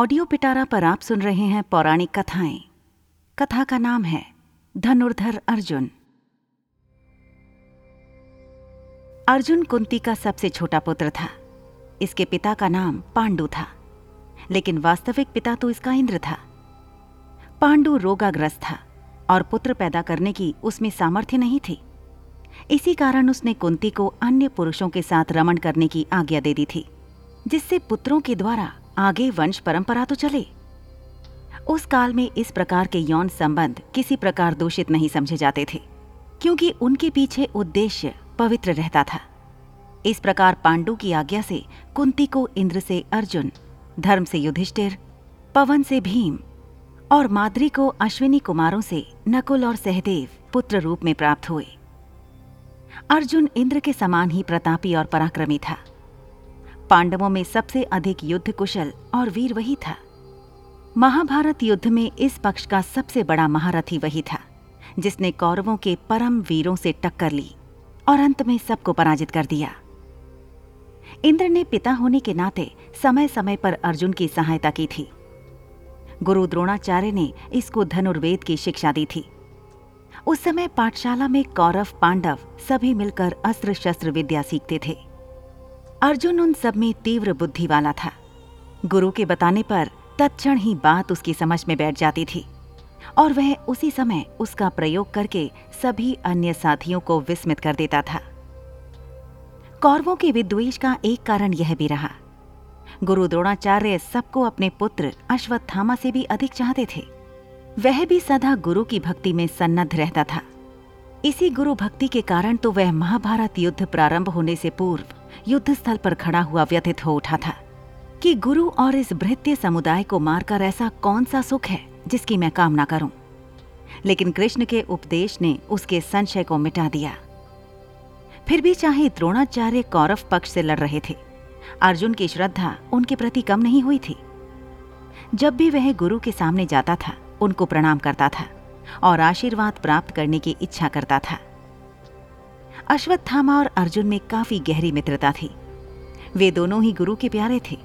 Audio पिटारा पर आप सुन रहे हैं पौराणिक कथाएँ। कथा का नाम है धनुर्धर अर्जुन। अर्जुन कुंती का सबसे छोटा पुत्र था। इसके पिता का नाम पांडु था, लेकिन वास्तविक पिता तो इसका इंद्र था। पांडु रोगाग्रस्त था और पुत्र पैदा करने की उसमें सामर्थ्य नहीं थी। इसी कारण उसने कुंती को अन्य पुरुषों के साथ रमण करने की आज्ञा दे दी थी, जिससे पुत्रों के द्वारा आगे वंश परंपरा तो चले। उस काल में इस प्रकार के यौन संबंध किसी प्रकार दूषित नहीं समझे जाते थे, क्योंकि उनके पीछे उद्देश्य पवित्र रहता था। इस प्रकार पांडु की आज्ञा से कुंती को इंद्र से अर्जुन, धर्म से युधिष्ठिर, पवन से भीम और माद्री को अश्विनी कुमारों से नकुल और सहदेव पुत्र रूप में प्राप्त हुए। अर्जुन इंद्र के समान ही प्रतापी और पराक्रमी था। पांडवों में सबसे अधिक युद्ध कुशल और वीर वही था। महाभारत युद्ध में इस पक्ष का सबसे बड़ा महारथी वही था, जिसने कौरवों के परम वीरों से टक्कर ली और अंत में सबको पराजित कर दिया। इंद्र ने पिता होने के नाते समय समय पर अर्जुन की सहायता की थी। गुरु द्रोणाचार्य ने इसको धनुर्वेद की शिक्षा दी थी। उस समय पाठशाला में कौरव, पांडव सभी मिलकर अस्त्र शस्त्र विद्या सीखते थे। अर्जुन उन सब में तीव्र बुद्धि वाला था। गुरु के बताने पर तत्क्षण ही बात उसकी समझ में बैठ जाती थी और वह उसी समय उसका प्रयोग करके सभी अन्य साथियों को विस्मित कर देता था। कौरवों के विद्वेष का एक कारण यह भी रहा। गुरु द्रोणाचार्य सबको अपने पुत्र अश्वत्थामा से भी अधिक चाहते थे। वह भी सदा गुरु की भक्ति में सन्नद्ध रहता था। इसी गुरु भक्ति के कारण तो वह महाभारत युद्ध प्रारंभ होने से पूर्व युद्ध स्थल पर खड़ा हुआ व्यथित हो उठा था कि गुरु और इस भृत्य समुदाय को मारकर ऐसा कौन सा सुख है जिसकी मैं कामना करूँ? लेकिन कृष्ण के उपदेश ने उसके संशय को मिटा दिया। फिर भी चाहे द्रोणाचार्य कौरव पक्ष से लड़ रहे थे, अर्जुन की श्रद्धा उनके प्रति कम नहीं हुई थी। जब भी वह गुरु के सामने जाता था, उनको प्रणाम करता था और आशीर्वाद प्राप्त करने की इच्छा करता था। अश्वत्थामा और अर्जुन में काफ़ी गहरी मित्रता थी। वे दोनों ही गुरु के प्यारे थे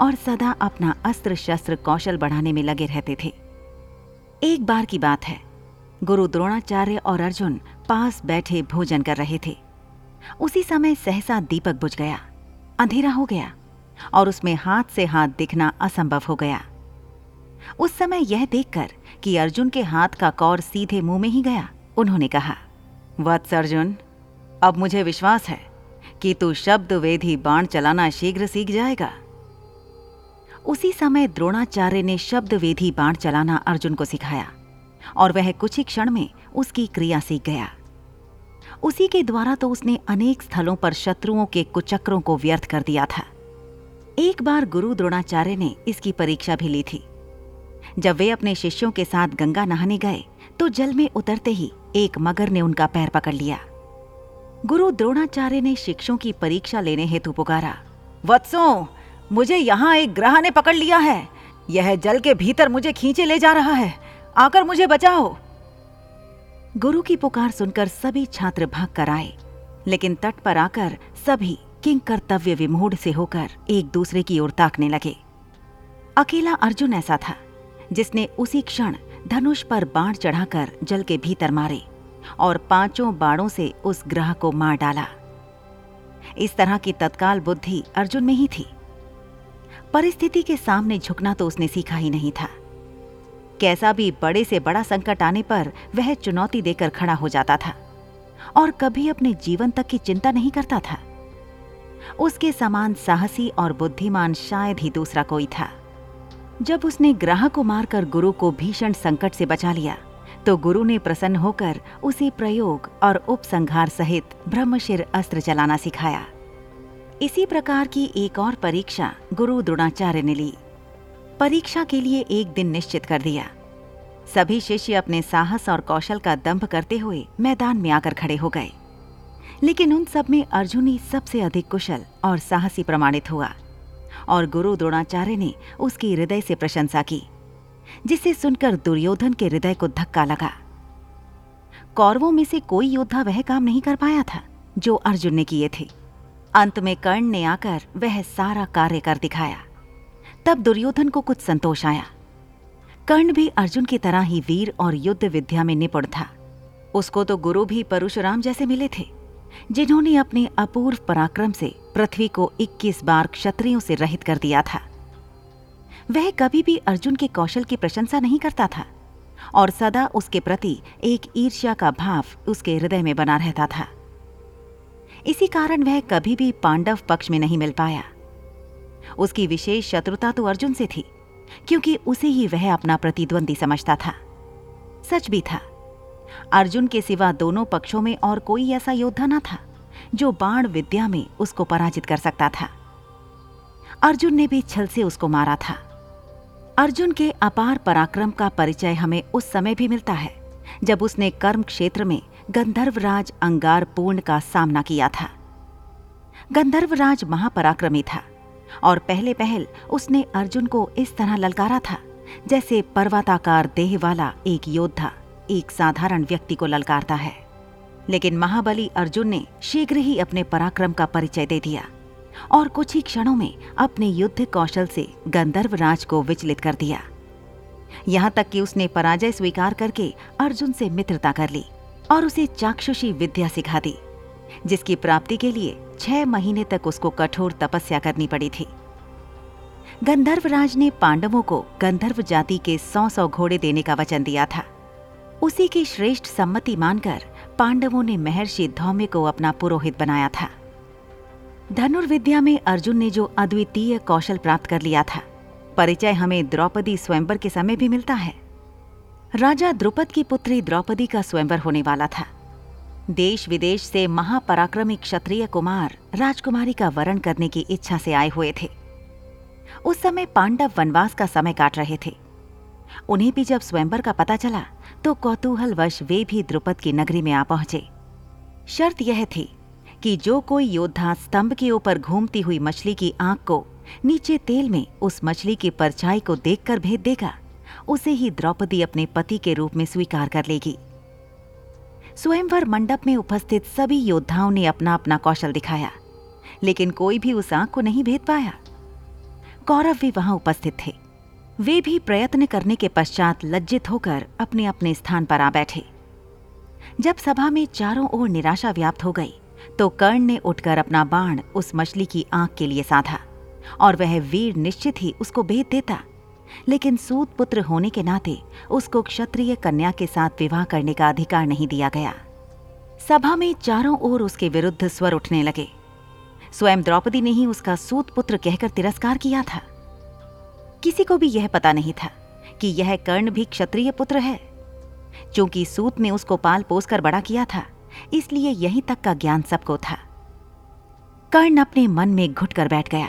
और सदा अपना अस्त्र शस्त्र कौशल बढ़ाने में लगे रहते थे। एक बार की बात है, गुरु द्रोणाचार्य और अर्जुन पास बैठे भोजन कर रहे थे। उसी समय सहसा दीपक बुझ गया, अंधेरा हो गया और उसमें हाथ से हाथ दिखना असंभव हो गया। उस समय यह देखकर कि अर्जुन के हाथ का कौर सीधे मुँह में ही गया, उन्होंने कहा, वत्स अर्जुन अब मुझे विश्वास है कि तू शब्द वेधी बाण चलाना शीघ्र सीख जाएगा। उसी समय द्रोणाचार्य ने शब्द वेधी बाण चलाना अर्जुन को सिखाया और वह कुछ ही क्षण में उसकी क्रिया सीख गया। उसी के द्वारा तो उसने अनेक स्थलों पर शत्रुओं के कुचक्रों को व्यर्थ कर दिया था। एक बार गुरु द्रोणाचार्य ने इसकी परीक्षा भी ली थी। जब वे अपने शिष्यों के साथ गंगा नहाने गए तो जल में उतरते ही एक मगर ने उनका पैर पकड़ लिया। गुरु द्रोणाचार्य ने शिक्षों की परीक्षा लेने हेतु पुकारा, वत्सों, मुझे यहाँ एक ग्रह ने पकड़ लिया है। यह जल के भीतर मुझे खींचे ले जा रहा है। आकर मुझे बचाओ। गुरु की पुकार सुनकर सभी छात्र भाग कर आए, लेकिन तट पर आकर सभी किंग कर्तव्य विमूढ़ से होकर एक दूसरे की ओर ताकने लगे। अकेला अर्जुन ऐसा था, जिसने उसी क्षण धनुष पर बाण चढ़ाकर जल के भीतर मारे। और पाँचों बाणों से उस ग्रह को मार डाला। इस तरह की तत्काल बुद्धि अर्जुन में ही थी। परिस्थिति के सामने झुकना तो उसने सीखा ही नहीं था। कैसा भी बड़े से बड़ा संकट आने पर वह चुनौती देकर खड़ा हो जाता था और कभी अपने जीवन तक की चिंता नहीं करता था। उसके समान साहसी और बुद्धिमान शायद ही दूसरा कोई था। जब उसने ग्रह को मारकर गुरु को भीषण संकट से बचा लिया तो गुरु ने प्रसन्न होकर उसे प्रयोग और उपसंहार सहित ब्रह्मशिर अस्त्र चलाना सिखाया। इसी प्रकार की एक और परीक्षा गुरु द्रोणाचार्य ने ली। परीक्षा के लिए एक दिन निश्चित कर दिया। सभी शिष्य अपने साहस और कौशल का दंभ करते हुए मैदान में आकर खड़े हो गए। लेकिन उन सब में अर्जुन ही सबसे अधिक कुशल और साहसी प्रमाणित हुआ और गुरु द्रोणाचार्य ने उसकी हृदय से प्रशंसा की। जिसे सुनकर दुर्योधन के हृदय को धक्का लगा। कौरवों में से कोई योद्धा वह काम नहीं कर पाया था, जो अर्जुन ने किए थे। अंत में कर्ण ने आकर वह सारा कार्य कर दिखाया। तब दुर्योधन को कुछ संतोष आया। कर्ण भी अर्जुन की तरह ही वीर और युद्ध विद्या में निपुण था। उसको तो गुरु भी परशुराम जैसे मिले थे, जिन्होंने अपने अपूर्व पराक्रम से पृथ्वी को 21 बार क्षत्रियों से रहित कर दिया था। वह कभी भी अर्जुन के कौशल की प्रशंसा नहीं करता था और सदा उसके प्रति एक ईर्ष्या का भाव उसके हृदय में बना रहता था। इसी कारण वह कभी भी पांडव पक्ष में नहीं मिल पाया। उसकी विशेष शत्रुता तो अर्जुन से थी, क्योंकि उसे ही वह अपना प्रतिद्वंदी समझता था। सच भी था, अर्जुन के सिवा दोनों पक्षों में और कोई ऐसा योद्धा न था, जो बाण विद्या में उसको पराजित कर सकता था। अर्जुन ने भी छल से उसको मारा था। अर्जुन के अपार पराक्रम का परिचय हमें उस समय भी मिलता है, जब उसने कर्म क्षेत्र में गंधर्वराज अंगार पूर्ण का सामना किया था। गंधर्वराज महापराक्रमी था और पहले पहल उसने अर्जुन को इस तरह ललकारा था, जैसे पर्वताकार देह वाला एक योद्धा एक साधारण व्यक्ति को ललकारता है। लेकिन महाबली अर्जुन ने शीघ्र ही अपने पराक्रम का परिचय दे दिया। और कुछ ही क्षणों में अपने युद्ध कौशल से गंधर्व राज को विचलित कर दिया। यहाँ तक कि उसने पराजय स्वीकार करके अर्जुन से मित्रता कर ली और उसे चाक्षुषी विद्या सिखा दी, जिसकी प्राप्ति के लिए छह महीने तक उसको कठोर तपस्या करनी पड़ी थी। गंधर्वराज ने पांडवों को गंधर्व जाति के सौ सौ घोड़े देने का वचन दिया था। उसी की श्रेष्ठ सम्मति मानकर पांडवों ने महर्षि धौम्य को अपना पुरोहित बनाया था। धनुर्विद्या में अर्जुन ने जो अद्वितीय कौशल प्राप्त कर लिया था, परिचय हमें द्रौपदी स्वयंवर के समय भी मिलता है। राजा द्रुपद की पुत्री द्रौपदी का स्वयंवर होने वाला था। देश विदेश से महापराक्रमी क्षत्रिय कुमार राजकुमारी का वरण करने की इच्छा से आए हुए थे। उस समय पांडव वनवास का समय काट रहे थे। उन्हें भी जब स्वयंवर का पता चला तो कौतूहलवश वे भी द्रुपद की नगरी में आ पहुँचे। शर्त यह थी कि जो कोई योद्धा स्तंभ के ऊपर घूमती हुई मछली की आँख को नीचे तेल में उस मछली की परछाई को देखकर भेद देगा, उसे ही द्रौपदी अपने पति के रूप में स्वीकार कर लेगी। स्वयंवर मंडप में उपस्थित सभी योद्धाओं ने अपना अपना कौशल दिखाया, लेकिन कोई भी उस आँख को नहीं भेद पाया। कौरव भी वहाँ उपस्थित थे। वे भी प्रयत्न करने के पश्चात लज्जित होकर अपने अपने स्थान पर आ बैठे। जब सभा में चारों ओर निराशा व्याप्त हो गई तो कर्ण ने उठकर अपना बाण उस मछली की आँख के लिए साधा, और वह वीर निश्चित ही उसको भेद देता। लेकिन सूत पुत्र होने के नाते उसको क्षत्रिय कन्या के साथ विवाह करने का अधिकार नहीं दिया गया। सभा में चारों ओर उसके विरुद्ध स्वर उठने लगे। स्वयं द्रौपदी ने ही उसका सूत पुत्र कहकर तिरस्कार किया था। किसी को भी यह पता नहीं था कि यह कर्ण भी क्षत्रिय पुत्र है, क्योंकि सूत ने उसको पाल पोस कर बड़ा किया था। इसलिए यहीं तक का ज्ञान सबको था। कर्ण अपने मन में घुट कर बैठ गया।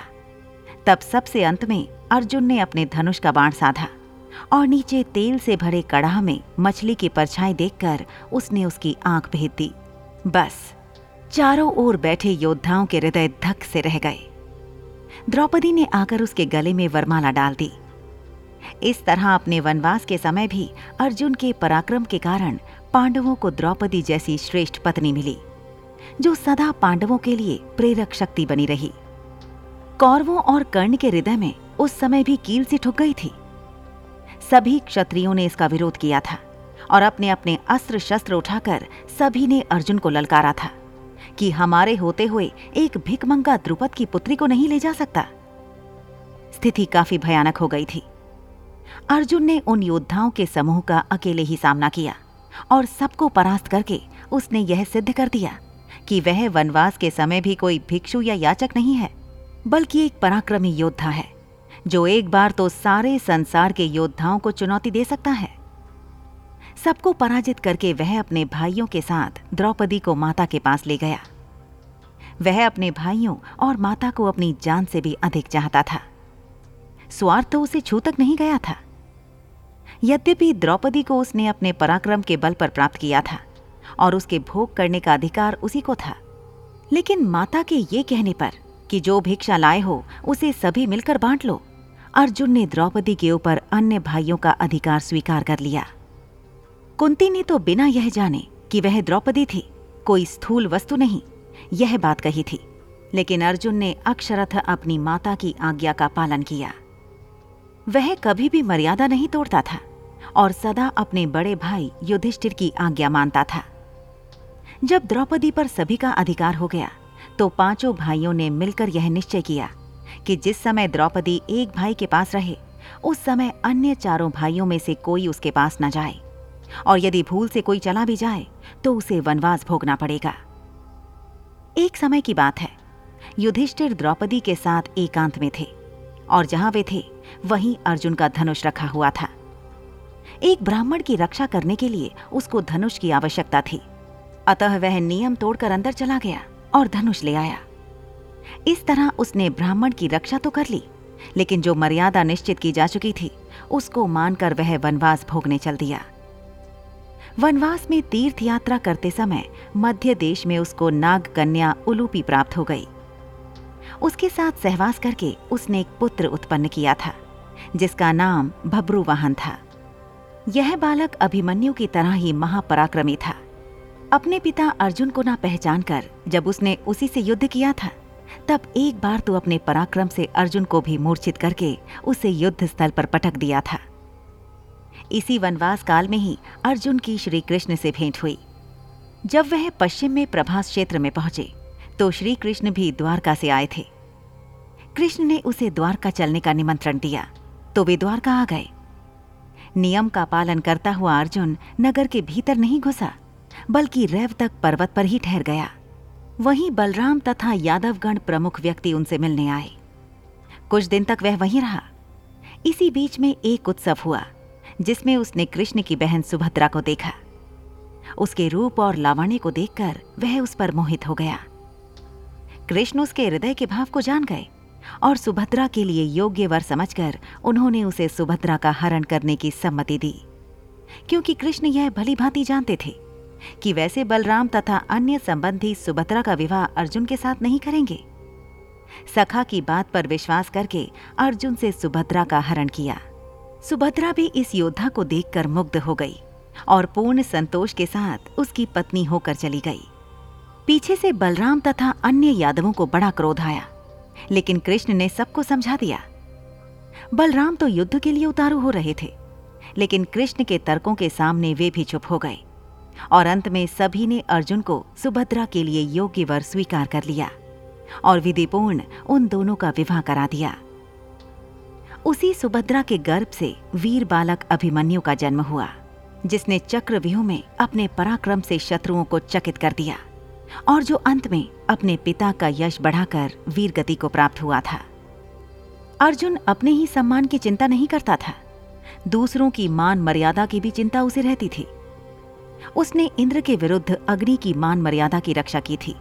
तब सबसे अंत में अर्जुन ने अपने धनुष का बाण साधा और नीचे तेल से भरे कड़ाह में मछली की परछाई देखकर उसने उसकी आँख भेद दी। बस, चारों ओर बैठे योद्धाओं के हृदय धक से रह गए। द्रौपदी ने आकर उसके गले में वरमाला डाल दी। इस तरह अपने वनवास के समय भी अर्जुन के पराक्रम के कारण पांडवों को द्रौपदी जैसी श्रेष्ठ पत्नी मिली, जो सदा पांडवों के लिए प्रेरक शक्ति बनी रही। कौरवों और कर्ण के हृदय में उस समय भी कील से ठुक गई थी। सभी क्षत्रियों ने इसका विरोध किया था और अपने अपने अस्त्र शस्त्र उठाकर सभी ने अर्जुन को ललकारा था कि हमारे होते हुए एक भिकमंगा द्रुपद की पुत्री को नहीं ले जा सकता। स्थिति काफ़ी भयानक हो गई थी। अर्जुन ने उन योद्धाओं के समूह का अकेले ही सामना किया। और सबको परास्त करके उसने यह सिद्ध कर दिया कि वह वनवास के समय भी कोई भिक्षु या याचक नहीं है, बल्कि एक पराक्रमी योद्धा है, जो एक बार तो सारे संसार के योद्धाओं को चुनौती दे सकता है। सबको पराजित करके वह अपने भाइयों के साथ द्रौपदी को माता के पास ले गया। वह अपने भाइयों और माता को अपनी जान से भी अधिक चाहता था। स्वार्थ तो उसे छू तक नहीं गया था। यद्यपि द्रौपदी को उसने अपने पराक्रम के बल पर प्राप्त किया था, और उसके भोग करने का अधिकार उसी को था। लेकिन माता के ये कहने पर कि जो भिक्षा लाए हो, उसे सभी मिलकर बांट लो। अर्जुन ने द्रौपदी के ऊपर अन्य भाइयों का अधिकार स्वीकार कर लिया। कुंती ने तो बिना यह जाने कि वह द्रौपदी थी, कोई स्थूल वस्तु नहीं, यह बात कही थी। लेकिन अर्जुन ने अक्षरथ अपनी माता की आज्ञा का पालन किया। वह कभी भी मर्यादा नहीं तोड़ता था और सदा अपने बड़े भाई युधिष्ठिर की आज्ञा मानता था। जब द्रौपदी पर सभी का अधिकार हो गया तो पाँचों भाइयों ने मिलकर यह निश्चय किया कि जिस समय द्रौपदी एक भाई के पास रहे, उस समय अन्य चारों भाइयों में से कोई उसके पास न जाए। और यदि भूल से कोई चला भी जाए तो उसे वनवास भोगना पड़ेगा। एक समय की बात है। युधिष्ठिर द्रौपदी के साथ एकांत में थे। और जहाँ वे थे, वहीं अर्जुन का धनुष रखा हुआ था। एक ब्राह्मण की रक्षा करने के लिए उसको धनुष की आवश्यकता थी। अतः वह नियम तोड़कर अंदर चला गया और धनुष ले आया। इस तरह उसने ब्राह्मण की रक्षा तो कर ली, लेकिन जो मर्यादा निश्चित की जा चुकी थी, उसको मानकर वह वनवास भोगने चल दिया। वनवास में तीर्थ यात्रा करते समय मध्य देश में उसको नाग कन्या उलूपी प्राप्त हो गई। उसके साथ सहवास करके उसने एक पुत्र उत्पन्न किया था, जिसका नाम भब्रुवाहन था। यह बालक अभिमन्यु की तरह ही महापराक्रमी था। अपने पिता अर्जुन को ना पहचान कर जब उसने उसी से युद्ध किया था, तब एक बार तो अपने पराक्रम से अर्जुन को भी मूर्छित करके उसे युद्ध स्थल पर पटक दिया था। इसी वनवास काल में ही अर्जुन की श्री कृष्ण से भेंट हुई। जब वह पश्चिम में प्रभास क्षेत्र में पहुँचे तो श्री कृष्ण भी द्वारका से आए थे। कृष्ण ने उसे द्वारका चलने का निमंत्रण दिया तो वे द्वारका आ गए। नियम का पालन करता हुआ अर्जुन नगर के भीतर नहीं घुसा, बल्कि रैव तक पर्वत पर ही ठहर गया। वहीं बलराम तथा यादवगण प्रमुख व्यक्ति उनसे मिलने आए। कुछ दिन तक वह वहीं रहा। इसी बीच में एक उत्सव हुआ, जिसमें उसने कृष्ण की बहन सुभद्रा को देखा। उसके रूप और लावण्य को देखकर वह उस पर मोहित हो गया। कृष्ण उसके हृदय के भाव को जान गए और सुभद्रा के लिए योग्य वर समझकर उन्होंने उसे सुभद्रा का हरण करने की सम्मति दी। क्योंकि कृष्ण यह भली भांति जानते थे कि वैसे बलराम तथा अन्य संबंधी सुभद्रा का विवाह अर्जुन के साथ नहीं करेंगे। सखा की बात पर विश्वास करके अर्जुन से सुभद्रा का हरण किया। सुभद्रा भी इस योद्धा को देखकर मुग्ध हो गई और पूर्ण संतोष के साथ उसकी पत्नी होकर चली गई। पीछे से बलराम तथा अन्य यादवों को बड़ा क्रोध आया, लेकिन कृष्ण ने सबको समझा दिया। बलराम तो युद्ध के लिए उतारू हो रहे थे, लेकिन कृष्ण के तर्कों के सामने वे भी चुप हो गए और अंत में सभी ने अर्जुन को सुभद्रा के लिए योग्य वर स्वीकार कर लिया और विधिपूर्ण उन दोनों का विवाह करा दिया। उसी सुभद्रा के गर्भ से वीर बालक अभिमन्यु का जन्म हुआ, जिसने चक्रव्यूह में अपने पराक्रम से शत्रुओं को चकित कर दिया। और जो अंत में अपने पिता का यश बढ़ाकर वीर गति को प्राप्त हुआ था। अर्जुन अपने ही सम्मान की चिंता नहीं करता था। दूसरों की मान मर्यादा की भी चिंता उसे रहती थी। उसने इंद्र के विरुद्ध अग्नि की मान मर्यादा की रक्षा की थी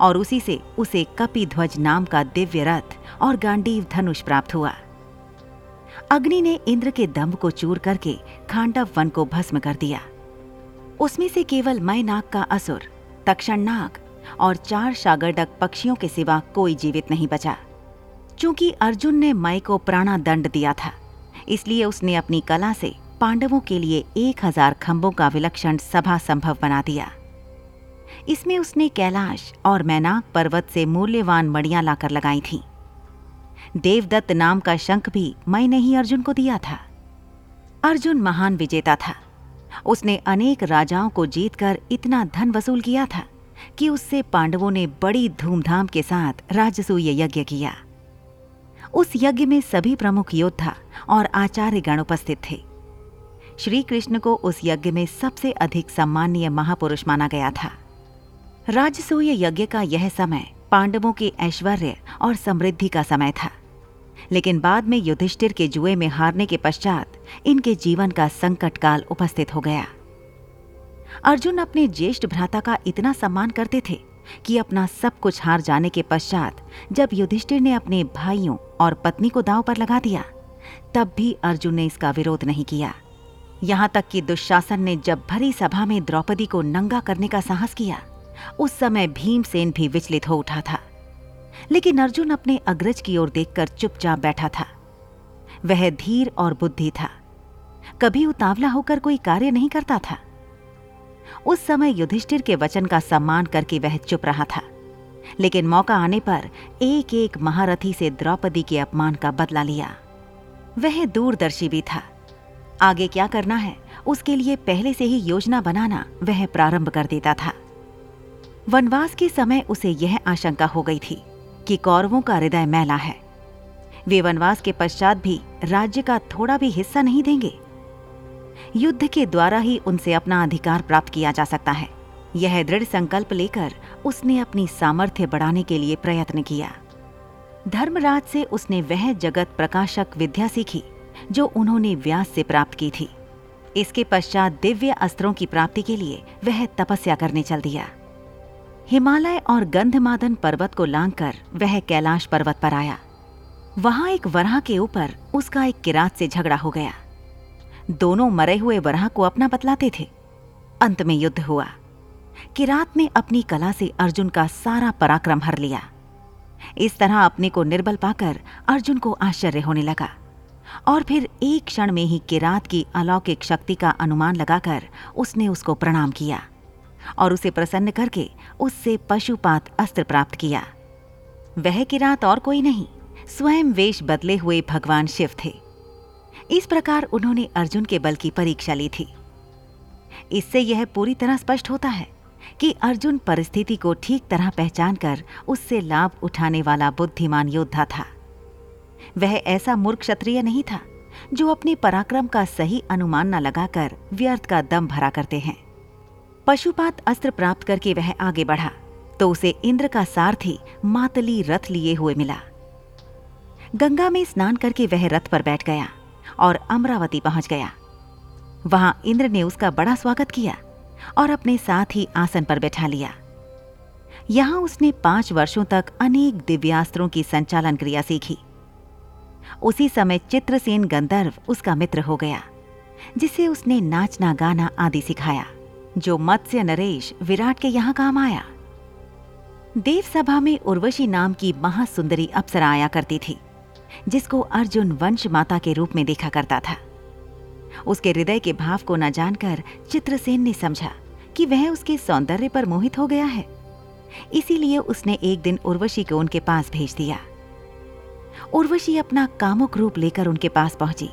और उसी से उसे कपि ध्वज नाम का दिव्य रथ और गांडीव धनुष प्राप्त हुआ। अग्नि ने इंद्र के दम्भ को चूर करके खांडव वन को भस्म कर दिया। उसमें से केवल मय नाग का असुर तक्षण नाग और चार शागरडक पक्षियों के सिवा कोई जीवित नहीं बचा। चूँकि अर्जुन ने मय को प्राणा दंड दिया था, इसलिए उसने अपनी कला से पांडवों के लिए एक हज़ार खंभों का विलक्षण सभा संभव बना दिया। इसमें उसने कैलाश और मैनाक पर्वत से मूल्यवान मड़ियाँ लाकर लगाई थीं। देवदत्त नाम का शंख भी मैंने ही अर्जुन को दिया था। अर्जुन महान विजेता था। उसने अनेक राजाओं को जीतकर इतना धन वसूल किया था कि उससे पांडवों ने बड़ी धूमधाम के साथ राजसूय यज्ञ किया। उस यज्ञ में सभी प्रमुख योद्धा और आचार्य गण उपस्थित थे। श्री कृष्ण को उस यज्ञ में सबसे अधिक सम्मानीय महापुरुष माना गया था। राजसूय यज्ञ का यह समय पांडवों के ऐश्वर्य और समृद्धि का समय था। लेकिन बाद में युधिष्ठिर के जुए में हारने के पश्चात इनके जीवन का संकट काल उपस्थित हो गया। अर्जुन अपने ज्येष्ठ भ्राता का इतना सम्मान करते थे कि अपना सब कुछ हार जाने के पश्चात जब युधिष्ठिर ने अपने भाइयों और पत्नी को दाव पर लगा दिया, तब भी अर्जुन ने इसका विरोध नहीं किया। यहाँ तक कि दुशासन ने जब भरी सभा में द्रौपदी को नंगा करने का साहस किया, उस समय भीमसेन भी विचलित हो उठा था। लेकिन अर्जुन अपने अग्रज की ओर देखकर चुपचाप बैठा था। वह धीर और बुद्धि था। कभी उतावला होकर कोई कार्य नहीं करता था। उस समय युधिष्ठिर के वचन का सम्मान करके वह चुप रहा था। लेकिन मौका आने पर एक एक महारथी से द्रौपदी के अपमान का बदला लिया। वह दूरदर्शी भी था। आगे क्या करना है, उसके लिए पहले से ही योजना बनाना वह प्रारंभ कर देता था। वनवास के समय उसे यह आशंका हो गई थी। कि कौरवों का हृदय मैला है। वे वनवास के पश्चात भी राज्य का थोड़ा भी हिस्सा नहीं देंगे। युद्ध के द्वारा ही उनसे अपना अधिकार प्राप्त किया जा सकता है। यह दृढ़ संकल्प लेकर उसने अपनी सामर्थ्य बढ़ाने के लिए प्रयत्न किया। धर्मराज से उसने वह जगत प्रकाशक विद्या सीखी, जो उन्होंने व्यास से प्राप्त की थी। इसके पश्चात दिव्य अस्त्रों की प्राप्ति के लिए वह तपस्या करने चल दिया। हिमालय और गंधमादन पर्वत को लांघकर वह कैलाश पर्वत पर आया। वहाँ एक वराह के ऊपर उसका एक किरात से झगड़ा हो गया। दोनों मरे हुए वराह को अपना बतलाते थे। अंत में युद्ध हुआ। किरात ने अपनी कला से अर्जुन का सारा पराक्रम हर लिया। इस तरह अपने को निर्बल पाकर अर्जुन को आश्चर्य होने लगा। और फिर एक क्षण में ही किरात की अलौकिक शक्ति का अनुमान लगाकर उसने उसको प्रणाम किया। और उसे प्रसन्न करके उससे पशुपात अस्त्र प्राप्त किया। वह किरात और कोई नहीं, स्वयं वेश बदले हुए भगवान शिव थे। इस प्रकार उन्होंने अर्जुन के बल की परीक्षा ली थी। इससे यह पूरी तरह स्पष्ट होता है कि अर्जुन परिस्थिति को ठीक तरह पहचान कर उससे लाभ उठाने वाला बुद्धिमान योद्धा था। वह ऐसा मूर्ख क्षत्रिय नहीं था, जो अपने पराक्रम का सही अनुमान न लगाकर व्यर्थ का दम भरा करते हैं। पशुपात अस्त्र प्राप्त करके वह आगे बढ़ा तो उसे इंद्र का सारथी मातली रथ लिए हुए मिला। गंगा में स्नान करके वह रथ पर बैठ गया और अमरावती पहुँच गया। वहाँ इंद्र ने उसका बड़ा स्वागत किया और अपने साथ ही आसन पर बैठा लिया। यहाँ उसने पाँच वर्षों तक अनेक दिव्यास्त्रों की संचालन क्रिया सीखी। उसी समय चित्रसेन गंधर्व उसका मित्र हो गया, जिसे उसने नाचना गाना आदि सिखाया। जो मत्स्य नरेश विराट के यहाँ काम आया। देव सभा में उर्वशी नाम की महासुंदरी अप्सरा आया करती थी, जिसको अर्जुन वंश माता के रूप में देखा करता था। उसके हृदय के भाव को न जानकर चित्रसेन ने समझा कि वह उसके सौंदर्य पर मोहित हो गया है। इसीलिए उसने एक दिन उर्वशी को उनके पास भेज दिया। उर्वशी अपना कामुक रूप लेकर उनके पास पहुँची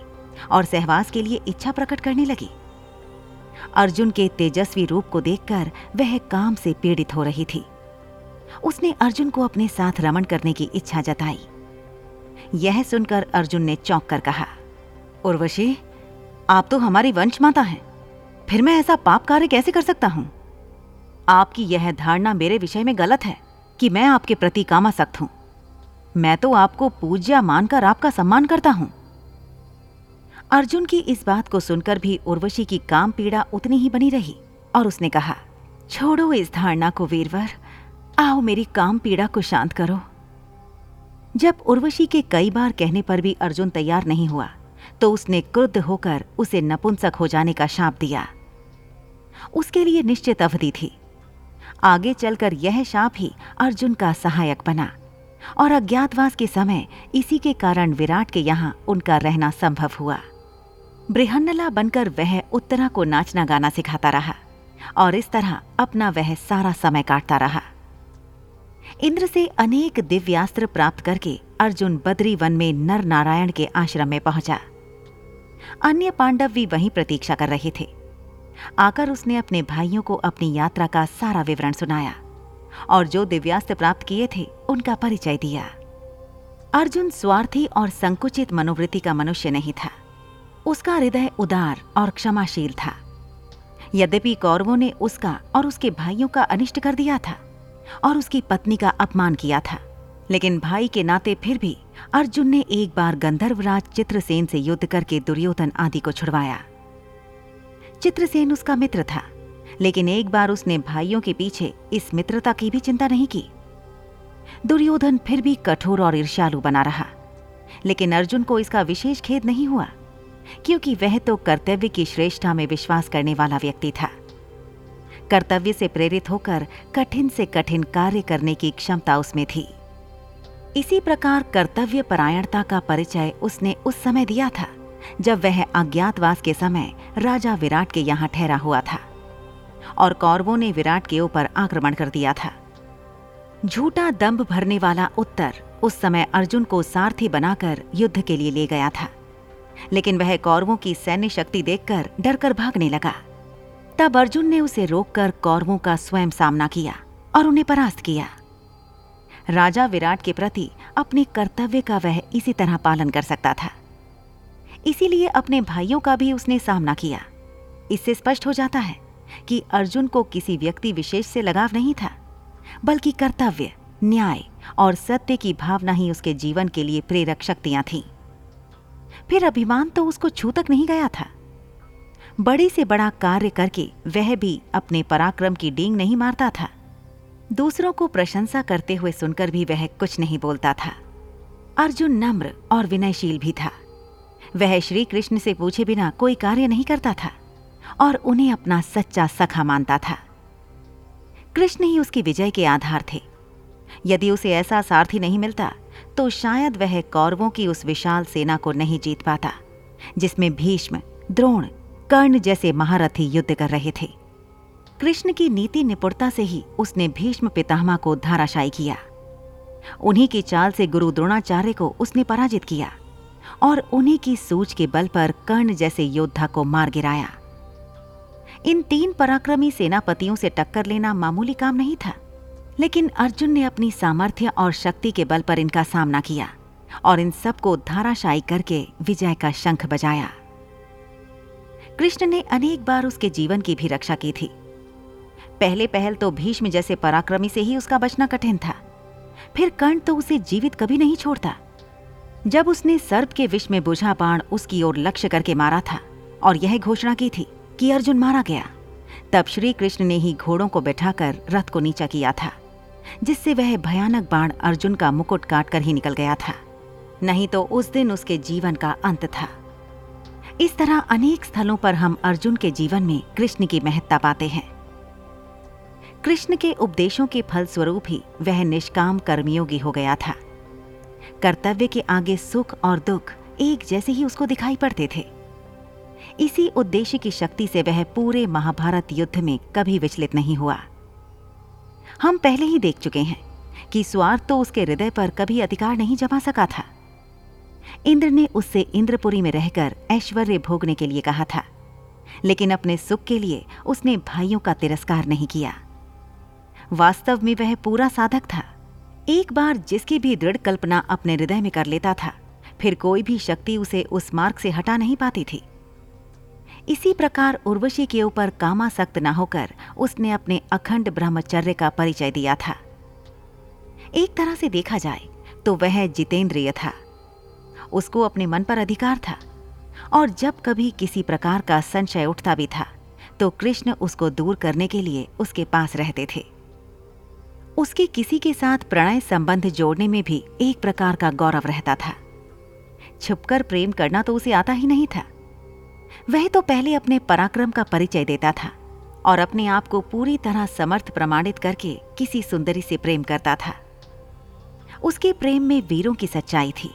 और सहवास के लिए इच्छा प्रकट करने लगी। अर्जुन के तेजस्वी रूप को देखकर वह काम से पीड़ित हो रही थी। उसने अर्जुन को अपने साथ रमण करने की इच्छा जताई। यह सुनकर अर्जुन ने चौंक कर कहा, उर्वशी, आप तो हमारी वंश माता हैं। फिर मैं ऐसा पाप कार्य कैसे कर सकता हूँ? आपकी यह धारणा मेरे विषय में गलत है कि मैं आपके प्रति कामासक्त हूँ। मैं तो आपको पूज्या मानकर आपका सम्मान करता हूँ। अर्जुन की इस बात को सुनकर भी उर्वशी की काम पीड़ा उतनी ही बनी रही और उसने कहा, छोड़ो इस धारणा को वीरवर। आओ मेरी काम पीड़ा को शांत करो। जब उर्वशी के कई बार कहने पर भी अर्जुन तैयार नहीं हुआ तो उसने क्रुद्ध होकर उसे नपुंसक हो जाने का शाप दिया। उसके लिए निश्चित अवधि थी। आगे चलकर यह शाप ही अर्जुन का सहायक बना और अज्ञातवास के समय इसी के कारण विराट के यहाँ उनका रहना संभव हुआ। बृहन्नला बनकर वह उत्तरा को नाचना गाना सिखाता रहा और इस तरह अपना वह सारा समय काटता रहा। इंद्र से अनेक दिव्यास्त्र प्राप्त करके अर्जुन बद्री वन में नर नारायण के आश्रम में पहुँचा। अन्य पांडव भी वहीं प्रतीक्षा कर रहे थे। आकर उसने अपने भाइयों को अपनी यात्रा का सारा विवरण सुनाया और जो दिव्यास्त्र प्राप्त किए थे, उनका परिचय दिया। अर्जुन स्वार्थी और संकुचित मनोवृत्ति का मनुष्य नहीं था। उसका हृदय उदार और क्षमाशील था। यद्यपि कौरवों ने उसका और उसके भाइयों का अनिष्ट कर दिया था और उसकी पत्नी का अपमान किया था, लेकिन भाई के नाते फिर भी अर्जुन ने एक बार गंधर्वराज चित्रसेन से युद्ध करके दुर्योधन आदि को छुड़वाया। चित्रसेन उसका मित्र था, लेकिन एक बार उसने भाइयों के पीछे इस मित्रता की भी चिंता नहीं की। दुर्योधन फिर भी कठोर और ईर्ष्यालु बना रहा, लेकिन अर्जुन को इसका विशेष खेद नहीं हुआ। क्योंकि वह तो कर्तव्य की श्रेष्ठता में विश्वास करने वाला व्यक्ति था। कर्तव्य से प्रेरित होकर कठिन से कठिन कार्य करने की क्षमता उसमें थी। इसी प्रकार कर्तव्य परायणता का परिचय उसने उस समय दिया था, जब वह अज्ञातवास के समय राजा विराट के यहाँ ठहरा हुआ था और कौरवों ने विराट के ऊपर आक्रमण कर दिया था। झूठा दंभ भरने वाला उत्तर उस समय अर्जुन को सारथी बनाकर युद्ध के लिए ले गया था। लेकिन वह कौरवों की सैन्य शक्ति देखकर डरकर भागने लगा। तब अर्जुन ने उसे रोककर कौरवों का स्वयं सामना किया और उन्हें परास्त किया। राजा विराट के प्रति अपने कर्तव्य का वह इसी तरह पालन कर सकता था। इसीलिए अपने भाइयों का भी उसने सामना किया। इससे स्पष्ट हो जाता है कि अर्जुन को किसी व्यक्ति विशेष से लगाव नहीं था, बल्कि कर्तव्य, न्याय और सत्य की भावना ही उसके जीवन के लिए प्रेरक शक्तियाँ थीं। फिर अभिमान तो उसको छू तक नहीं गया था। बड़ी से बड़ा कार्य करके वह भी अपने पराक्रम की डींग नहीं मारता था। दूसरों को प्रशंसा करते हुए सुनकर भी वह कुछ नहीं बोलता था। अर्जुन नम्र और विनयशील भी था। वह श्री कृष्ण से पूछे बिना कोई कार्य नहीं करता था और उन्हें अपना सच्चा सखा मानता था। कृष्ण ही उसकी विजय के आधार थे। यदि उसे ऐसा सारथी नहीं मिलता तो शायद वह कौरवों की उस विशाल सेना को नहीं जीत पाता, जिसमें भीष्म, द्रोण, कर्ण जैसे महारथी युद्ध कर रहे थे। कृष्ण की नीति निपुणता से ही उसने भीष्म पितामह को धाराशायी किया। उन्हीं की चाल से गुरु द्रोणाचार्य को उसने पराजित किया और उन्हीं की सूच के बल पर कर्ण जैसे योद्धा को मार गिराया। इन तीन पराक्रमी सेनापतियों से टक्कर लेना मामूली काम नहीं था। लेकिन अर्जुन ने अपनी सामर्थ्य और शक्ति के बल पर इनका सामना किया और इन सबको धाराशायी करके विजय का शंख बजाया। कृष्ण ने अनेक बार उसके जीवन की भी रक्षा की थी। पहले पहल तो भीष्म जैसे पराक्रमी से ही उसका बचना कठिन था। फिर कर्ण तो उसे जीवित कभी नहीं छोड़ता। जब उसने सर्प के विष में बुझा बाण उसकी ओर लक्ष्य करके मारा था और यह घोषणा की थी कि अर्जुन मारा गया, तब श्री कृष्ण ने ही घोड़ों को बैठाकर रथ को नीचा किया था। जिससे वह भयानक बाण अर्जुन का मुकुट काटकर ही निकल गया था। नहीं तो उस दिन उसके जीवन का अंत था। इस तरह अनेक स्थलों पर हम अर्जुन के जीवन में कृष्ण की महत्ता पाते हैं। कृष्ण के उपदेशों के फलस्वरूप ही वह निष्काम कर्मयोगी हो गया था। कर्तव्य के आगे सुख और दुख एक जैसे ही उसको दिखाई पड़ते थे। इसी उद्देश्य की शक्ति से वह पूरे महाभारत युद्ध में कभी विचलित नहीं हुआ। हम पहले ही देख चुके हैं कि स्वार्थ तो उसके हृदय पर कभी अधिकार नहीं जमा सका था। इंद्र ने उससे इंद्रपुरी में रहकर ऐश्वर्य भोगने के लिए कहा था, लेकिन अपने सुख के लिए उसने भाइयों का तिरस्कार नहीं किया। वास्तव में वह पूरा साधक था। एक बार जिसकी भी दृढ़ कल्पना अपने हृदय में कर लेता था, फिर कोई भी शक्ति उसे उस मार्ग से हटा नहीं पाती थी। इसी प्रकार उर्वशी के ऊपर कामासक्त न होकर उसने अपने अखंड ब्रह्मचर्य का परिचय दिया था। एक तरह से देखा जाए तो वह जितेंद्रिय था। उसको अपने मन पर अधिकार था और जब कभी किसी प्रकार का संशय उठता भी था तो कृष्ण उसको दूर करने के लिए उसके पास रहते थे। उसके किसी के साथ प्रणय संबंध जोड़ने में भी एक प्रकार का गौरव रहता था। छुपकर प्रेम करना तो उसे आता ही नहीं था। वह तो पहले अपने पराक्रम का परिचय देता था और अपने आप को पूरी तरह समर्थ प्रमाणित करके किसी सुंदरी से प्रेम करता था। उसके प्रेम में वीरों की सच्चाई थी।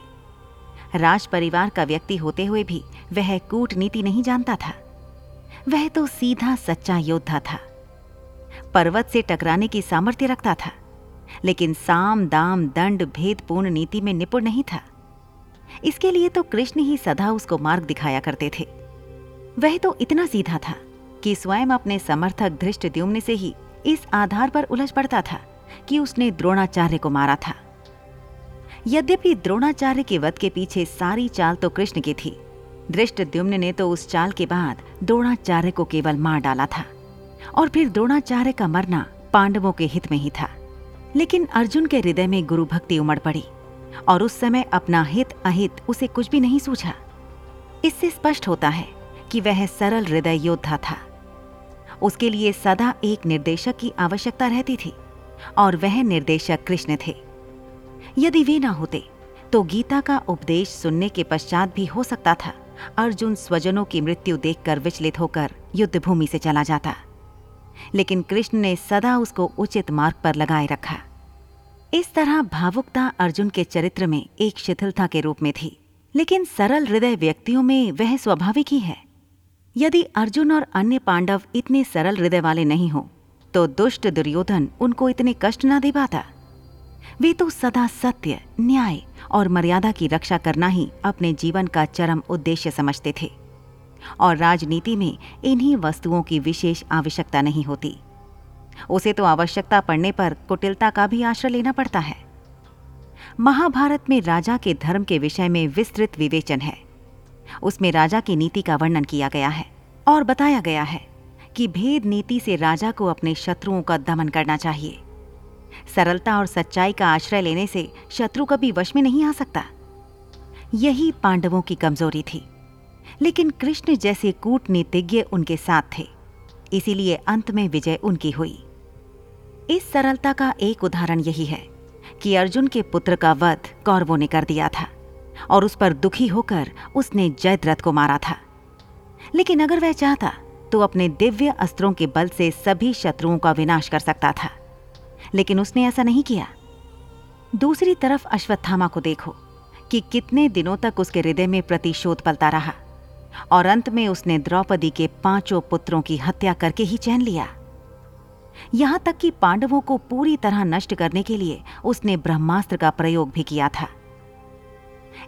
राज परिवार का व्यक्ति होते हुए भी वह कूटनीति नहीं जानता था। वह तो सीधा सच्चा योद्धा था। पर्वत से टकराने की सामर्थ्य रखता था, लेकिन साम, दाम, दंड, भेदपूर्ण नीति में निपुण नहीं था। इसके लिए तो कृष्ण ही सदा उसको मार्ग दिखाया करते थे। वह तो इतना सीधा था कि स्वयं अपने समर्थक धृष्ट से ही इस आधार पर उलझ पड़ता था कि उसने द्रोणाचार्य को मारा था। यद्यपि द्रोणाचार्य के वध के पीछे सारी चाल तो कृष्ण की थी दृष्ट ने तो उस चाल के बाद द्रोणाचार्य को केवल मार डाला था और फिर द्रोणाचार्य का मरना पांडवों के हित में ही था। लेकिन अर्जुन के हृदय में गुरु भक्ति उमड़ पड़ी और उस समय अपना हित अहित उसे कुछ भी नहीं सूझा। इससे स्पष्ट होता है कि वह सरल हृदय योद्धा था। उसके लिए सदा एक निर्देशक की आवश्यकता रहती थी और वह निर्देशक कृष्ण थे। यदि वे ना होते तो गीता का उपदेश सुनने के पश्चात भी हो सकता था। अर्जुन स्वजनों की मृत्यु देखकर विचलित होकर युद्ध भूमि से चला जाता। लेकिन कृष्ण ने सदा उसको उचित मार्ग पर लगाए रखा। इस तरह भावुकता अर्जुन के चरित्र में एक शिथिलता के रूप में थी। लेकिन सरल हृदय व्यक्तियों में वह स्वाभाविक ही है। यदि अर्जुन और अन्य पांडव इतने सरल हृदय वाले नहीं हो तो दुष्ट दुर्योधन उनको इतने कष्ट ना दे पाता। वे तो सदा सत्य, न्याय और मर्यादा की रक्षा करना ही अपने जीवन का चरम उद्देश्य समझते थे। और राजनीति में इन्हीं वस्तुओं की विशेष आवश्यकता नहीं होती। उसे तो आवश्यकता पड़ने पर कुटिलता का भी आश्रय लेना पड़ता है। महाभारत में राजा के धर्म के विषय में विस्तृत विवेचन है। उसमें राजा की नीति का वर्णन किया गया है और बताया गया है कि भेद नीति से राजा को अपने शत्रुओं का दमन करना चाहिए। सरलता और सच्चाई का आश्रय लेने से शत्रु कभी वश में नहीं आ सकता। यही पांडवों की कमज़ोरी थी, लेकिन कृष्ण जैसे कूटनीतिज्ञ उनके साथ थे, इसीलिए अंत में विजय उनकी हुई। इस सरलता का एक उदाहरण यही है कि अर्जुन के पुत्र का वध कौरवों ने कर दिया था। और उस पर दुखी होकर उसने जयद्रथ को मारा था। लेकिन अगर वह चाहता तो अपने दिव्य अस्त्रों के बल से सभी शत्रुओं का विनाश कर सकता था। लेकिन उसने ऐसा नहीं किया। दूसरी तरफ़ अश्वत्थामा को देखो कि कितने दिनों तक उसके हृदय में प्रतिशोध पलता रहा और अंत में उसने द्रौपदी के पाँचों पुत्रों की हत्या करके ही चैन लिया। यहाँ तक कि पांडवों को पूरी तरह नष्ट करने के लिए उसने ब्रह्मास्त्र का प्रयोग भी किया था।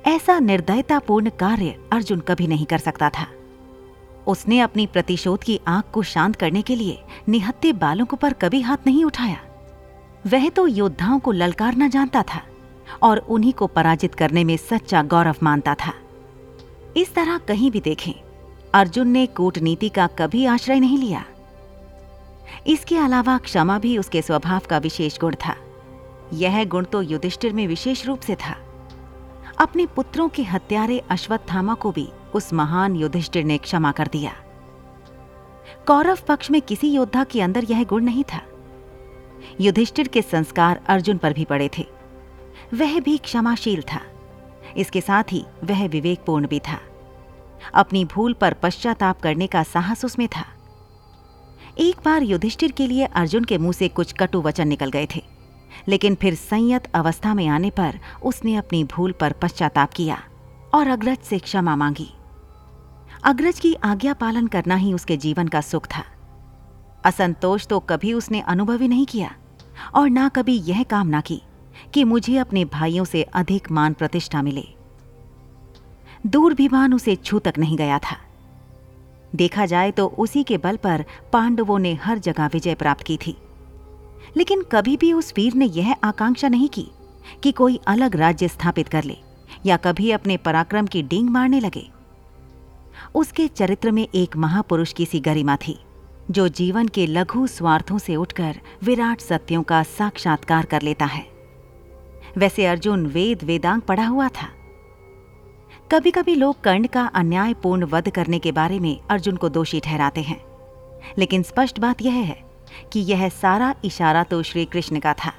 ऐसा निर्दयतापूर्ण कार्य अर्जुन कभी नहीं कर सकता था। उसने अपनी प्रतिशोध की आँख को शांत करने के लिए निहत्ते बालों पर कभी हाथ नहीं उठाया। वह तो योद्धाओं को ललकारना जानता था और उन्हीं को पराजित करने में सच्चा गौरव मानता था। इस तरह कहीं भी देखें, अर्जुन ने कूटनीति का कभी आश्रय नहीं लिया। इसके अलावा क्षमा भी उसके स्वभाव का विशेष गुण था। यह गुण तो युधिष्ठिर में विशेष रूप से था। अपने पुत्रों के हत्यारे अश्वत्थामा को भी उस महान युधिष्ठिर ने क्षमा कर दिया। कौरव पक्ष में किसी योद्धा के अंदर यह गुण नहीं था। युधिष्ठिर के संस्कार अर्जुन पर भी पड़े थे। वह भी क्षमाशील था। इसके साथ ही वह विवेकपूर्ण भी था। अपनी भूल पर पश्चाताप करने का साहस उसमें था। एक बार युधिष्ठिर के लिए अर्जुन के मुँह से कुछ कटु वचन निकल गए थे। लेकिन फिर संयत अवस्था में आने पर उसने अपनी भूल पर पश्चाताप किया और अग्रज से क्षमा मांगी। अग्रज की आज्ञा पालन करना ही उसके जीवन का सुख था। असंतोष तो कभी उसने अनुभव ही नहीं किया और ना कभी यह कामना की कि मुझे अपने भाइयों से अधिक मान प्रतिष्ठा मिले। दूरभिमान उसे छू तक नहीं गया था। देखा जाए तो उसी के बल पर पांडवों ने हर जगह विजय प्राप्त की थी। लेकिन कभी भी उस वीर ने यह आकांक्षा नहीं की कि कोई अलग राज्य स्थापित कर ले, या कभी अपने पराक्रम की डींग मारने लगे। उसके चरित्र में एक महापुरुष की सी गरिमा थी, जो जीवन के लघु स्वार्थों से उठकर विराट सत्यों का साक्षात्कार कर लेता है। वैसे अर्जुन वेद वेदांग पढ़ा हुआ था। कभी कभी लोग कर्ण का अन्यायपूर्ण वध करने के बारे में अर्जुन को दोषी ठहराते हैं, लेकिन स्पष्ट बात यह है कि यह सारा इशारा तो श्री कृष्ण का था।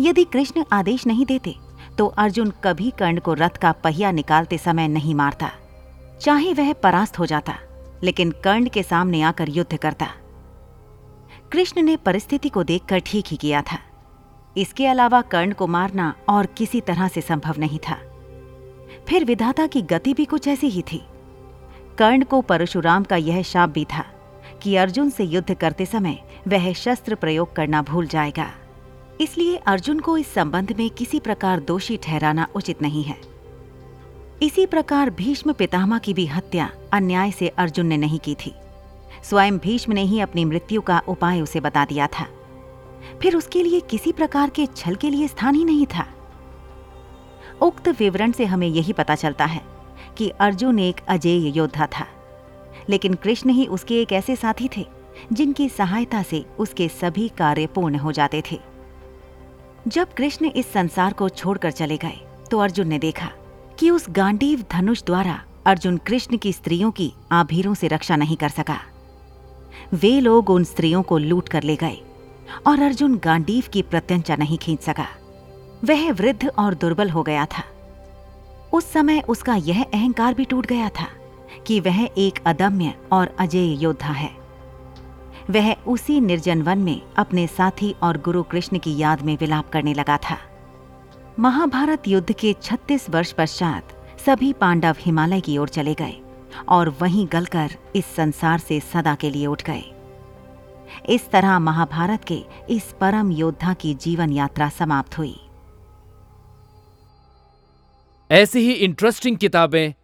यदि कृष्ण आदेश नहीं देते तो अर्जुन कभी कर्ण को रथ का पहिया निकालते समय नहीं मारता। चाहे वह परास्त हो जाता, लेकिन कर्ण के सामने आकर युद्ध करता। कृष्ण ने परिस्थिति को देखकर ठीक ही किया था। इसके अलावा कर्ण को मारना और किसी तरह से संभव नहीं था। फिर विधाता की गति भी कुछ ऐसी ही थी। कर्ण को परशुराम का यह शाप भी था। कि अर्जुन से युद्ध करते समय वह शस्त्र प्रयोग करना भूल जाएगा। इसलिए अर्जुन को इस संबंध में किसी प्रकार दोषी ठहराना उचित नहीं है। इसी प्रकार भीष्म पितामह की भी हत्या अन्याय से अर्जुन ने नहीं की थी। स्वयं भीष्म ने ही अपनी मृत्यु का उपाय उसे बता दिया था। फिर उसके लिए किसी प्रकार के छल के लिए स्थान ही नहीं था। उक्त विवरण से हमें यही पता चलता है कि अर्जुन एक अजेय योद्धा था। लेकिन कृष्ण ही उसके एक ऐसे साथी थे, जिनकी सहायता से उसके सभी कार्य पूर्ण हो जाते थे। जब कृष्ण इस संसार को छोड़कर चले गए तो अर्जुन ने देखा कि उस गांडीव धनुष द्वारा अर्जुन कृष्ण की स्त्रियों की आभीरों से रक्षा नहीं कर सका। वे लोग उन स्त्रियों को लूट कर ले गए और अर्जुन गांडीव की प्रत्यंचा नहीं खींच सका। वह वृद्ध और दुर्बल हो गया था। उस समय उसका यह अहंकार भी टूट गया था। कि वह एक अदम्य और अजय योद्धा है। वह उसी निर्जन वन में अपने साथी और गुरु कृष्ण की याद में विलाप करने लगा था। महाभारत युद्ध के 36 वर्ष पश्चात सभी पांडव हिमालय की ओर चले गए और वहीं गलकर इस संसार से सदा के लिए उठ गए। इस तरह महाभारत के इस परम योद्धा की जीवन यात्रा समाप्त हुई। ऐसी ही इंटरेस्टिंग किताबें